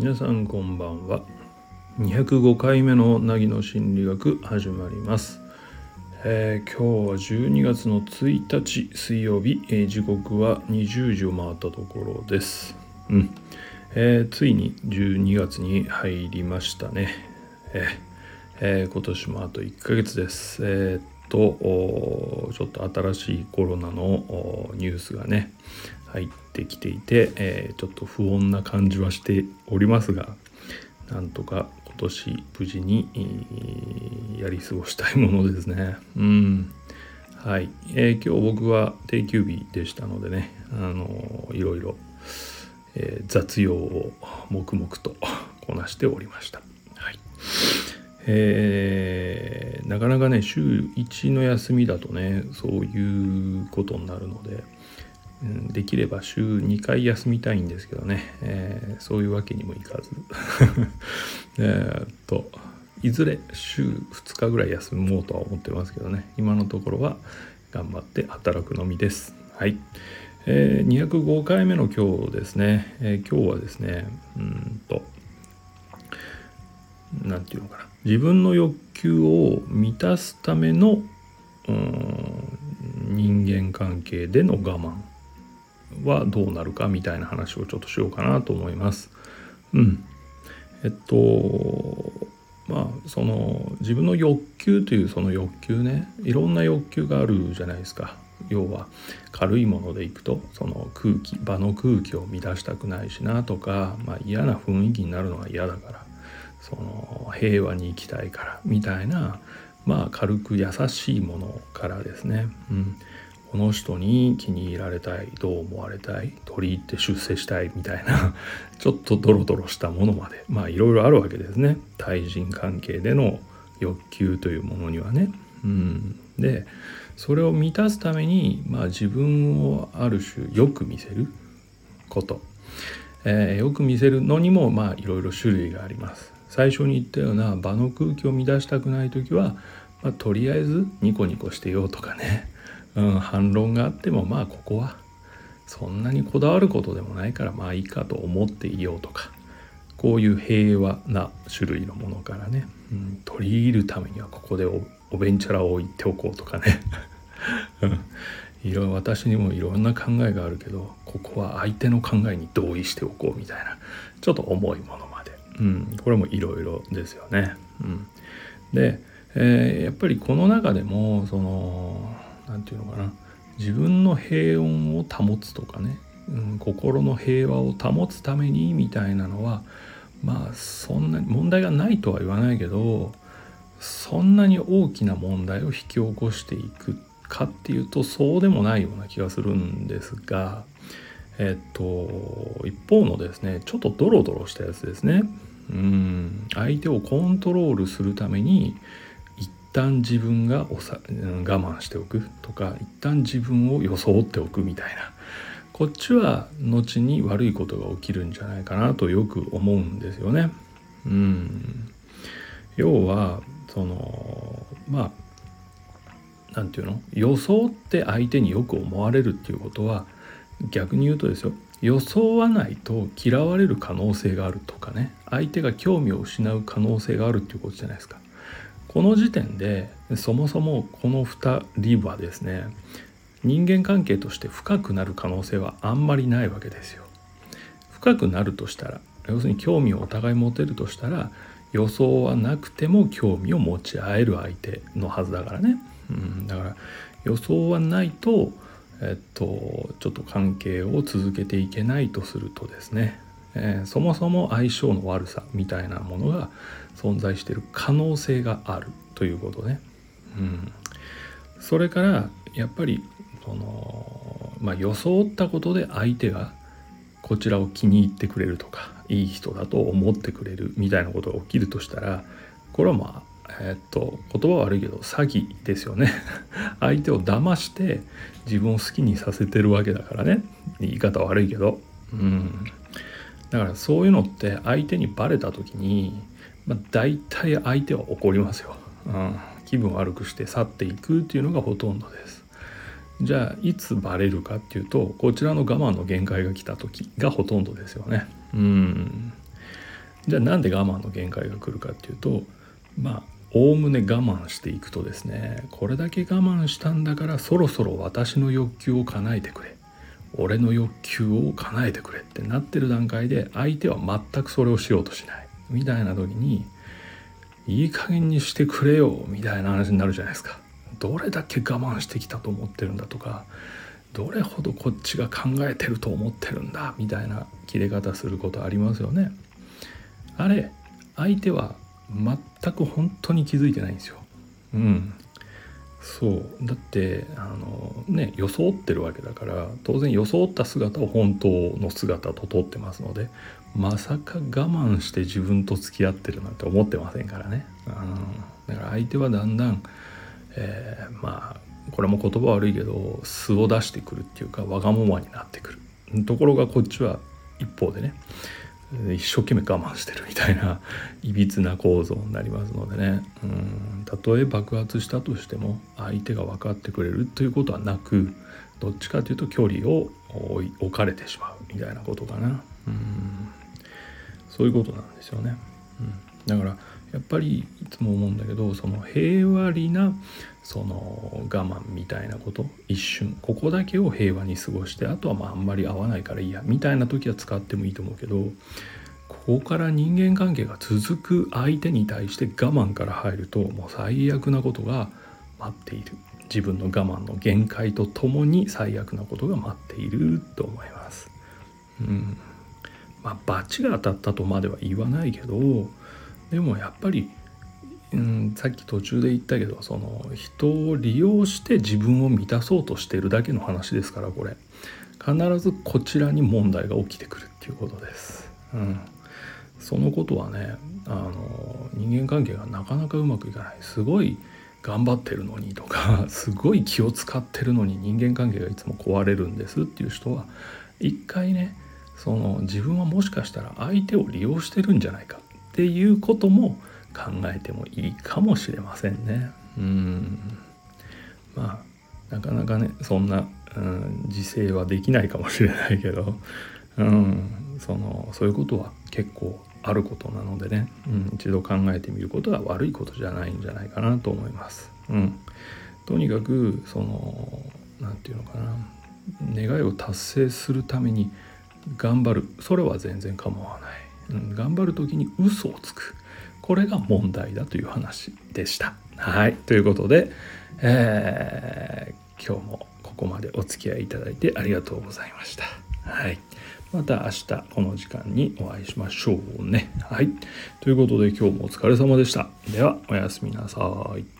皆さんこんばんは。205回目の凪の心理学始まります、えー今日は12月の1日水曜日、えー時刻は20時を回ったところです。うん、えーついに12月に入りましたね。えー今年もあと1ヶ月です。えーとちょっと新しいコロナのニュースがね入ってきていて、えーちょっと不穏な感じはしておりますがなんとか今年無事にやり過ごしたいものですね。うんはい、えー今日僕は定休日でしたのでね、あのーいろいろ、えー雑用を黙々と こなしておりました。はいえーなかなかね週1の休みだとねそういうことになるので、うんできれば週2回休みたいんですけどね、えーそういうわけにもいかず。えっといずれ週2日ぐらい休もうとは思ってますけどね今のところは頑張って働くのみです。はい、えー205回目の今日ですね、えー今日はですねうんとなんていうのかな自分の欲求を満たすための人間関係での我慢はどうなるかみたいな話をちょっとしようかなと思います。うん、えっとまあその自分の欲求というその欲求ねいろんな欲求があるじゃないですか。要は軽いものでいくとその空気場の空気を乱したくないしなとか、まあ、嫌な雰囲気になるのが嫌だからその平和に生きたいからみたいなまあ軽く優しいものからですね、うん、この人に気に入られたいどう思われたい取り入って出世したいみたいな ちょっとドロドロしたものまでまあいろいろあるわけですね。対人関係での欲求というものにはね。うん、でそれを満たすために、まあ、自分をある種よく見せること、えーよく見せるのにもまあいろいろ種類があります。最初に言ったような場の空気を乱したくない時は、まあ、とりあえずニコニコしてようとかね、うん、反論があってもまあここはそんなにこだわることでもないからまあいいかと思っていようとか。こういう平和な種類のものからね、うん、取り入るためにはここでおおべんちゃらを置いておこうとかね。いろ私にもいろんな考えがあるけどここは相手の考えに同意しておこうみたいなちょっと重いもの、うん、これもいろいろですよね。うん、で、えーやっぱりこの中でもその何て言うのかな。自分の平穏を保つとかね、うん、心の平和を保つためにみたいなのはまあそんなに問題がないとは言わないけどそんなに大きな問題を引き起こしていくかっていうとそうでもないような気がするんですがえっと一方のですねちょっとドロドロしたやつですね。うん。相手をコントロールするために一旦自分がおさ我慢しておくとか一旦自分を装っておくみたいな。こっちは後に悪いことが起きるんじゃないかなとよく思うんですよね。うん。要はそのまあなんていうの？装って相手によく思われるっていうことは逆に言うとですよ。装わないと嫌われる可能性があるとかね相手が興味を失う可能性があるっていうことじゃないですか。この時点でそもそもこの2人はですね人間関係として深くなる可能性はあんまりないわけですよ。深くなるとしたら要するに興味をお互い持てるとしたら予想はなくても興味を持ち合える相手のはずだからね。うん、だから予想はないと、えっと、ちょっと関係を続けていけないとするとですね、えーそもそも相性の悪さみたいなものが存在している可能性があるということね。うん、それからやっぱりその、まあ、装ったことで相手がこちらを気に入ってくれるとかいい人だと思ってくれるみたいなことが起きるとしたらこれはまあえーっと言葉悪いけど詐欺ですよね。相手を騙して自分を好きにさせてるわけだからね。言い方悪いけど。うん。だからそういうのって相手にバレた時に、まあ、大体相手は怒りますよ、うん、気分悪くして去っていくっていうのがほとんどです。じゃあいつバレるかっていうとこちらの我慢の限界が来た時がほとんどですよね。うん。じゃあなんで我慢の限界が来るかっていうとまあおおむね我慢していくとですねこれだけ我慢したんだからそろそろ私の欲求を叶えてくれ俺の欲求を叶えてくれってなってる段階で相手は全くそれをしようとしないみたいな時にいい加減にしてくれよみたいな話になるじゃないですか。どれだけ我慢してきたと思ってるんだとかどれほどこっちが考えてると思ってるんだみたいな切れ方することありますよね。あれ相手は全く本当に気づいてないんですよ。うん。そうだってあのね装ってるわけだから当然装った姿を本当の姿と撮ってますのでまさか我慢して自分と付き合ってるなんて思ってませんからね。うん、だから相手はだんだん、えー、まあこれも言葉悪いけど素を出してくるっていうかわがままになってくるところがこっちは一方でね一生懸命我慢してるみたいな いびつな構造になりますのでね。うん。たとえ爆発したとしても相手が分かってくれるということはなくどっちかというと距離を置かれてしまうみたいなことかな。うん。そういうことなんですよね、うん、だからやっぱりいつも思うんだけどその平和裏なその我慢みたいなこと一瞬ここだけを平和に過ごしてあとはまああんまり合わないからいいやみたいな時は使ってもいいと思うけどここから人間関係が続く相手に対して我慢から入るともう最悪なことが待っている自分の我慢の限界とともに最悪なことが待っていると思います。うんまあ罰が当たったとまでは言わないけどでもやっぱりうん、さっき途中で言ったけどその人を利用して自分を満たそうとしてるだけの話ですからこれ。必ずこちらに問題が起きてくるっていうことです。うん、そのことはねあの人間関係がなかなかうまくいかない。すごい頑張ってるのにとか すごい気を使ってるのに人間関係がいつも壊れるんですっていう人は一回ねその自分はもしかしたら相手を利用してるんじゃないか。っていうことも考えてもいいかもしれませんね。うん。まあなかなかねそんな、うん、自制はできないかもしれないけど、うん、そのそういうことは結構あることなのでね、うん、一度考えてみることは悪いことじゃないんじゃないかなと思います。うん、とにかくその何て言うのかな。願いを達成するために頑張る。それは全然構わない、うん、頑張る時に嘘をつくこれが問題だという話でした。はいということで、えー、今日もここまでお付き合いいただいてありがとうございました。はいまた明日この時間にお会いしましょうね。はい。ということで今日もお疲れ様でした。ではおやすみなさい。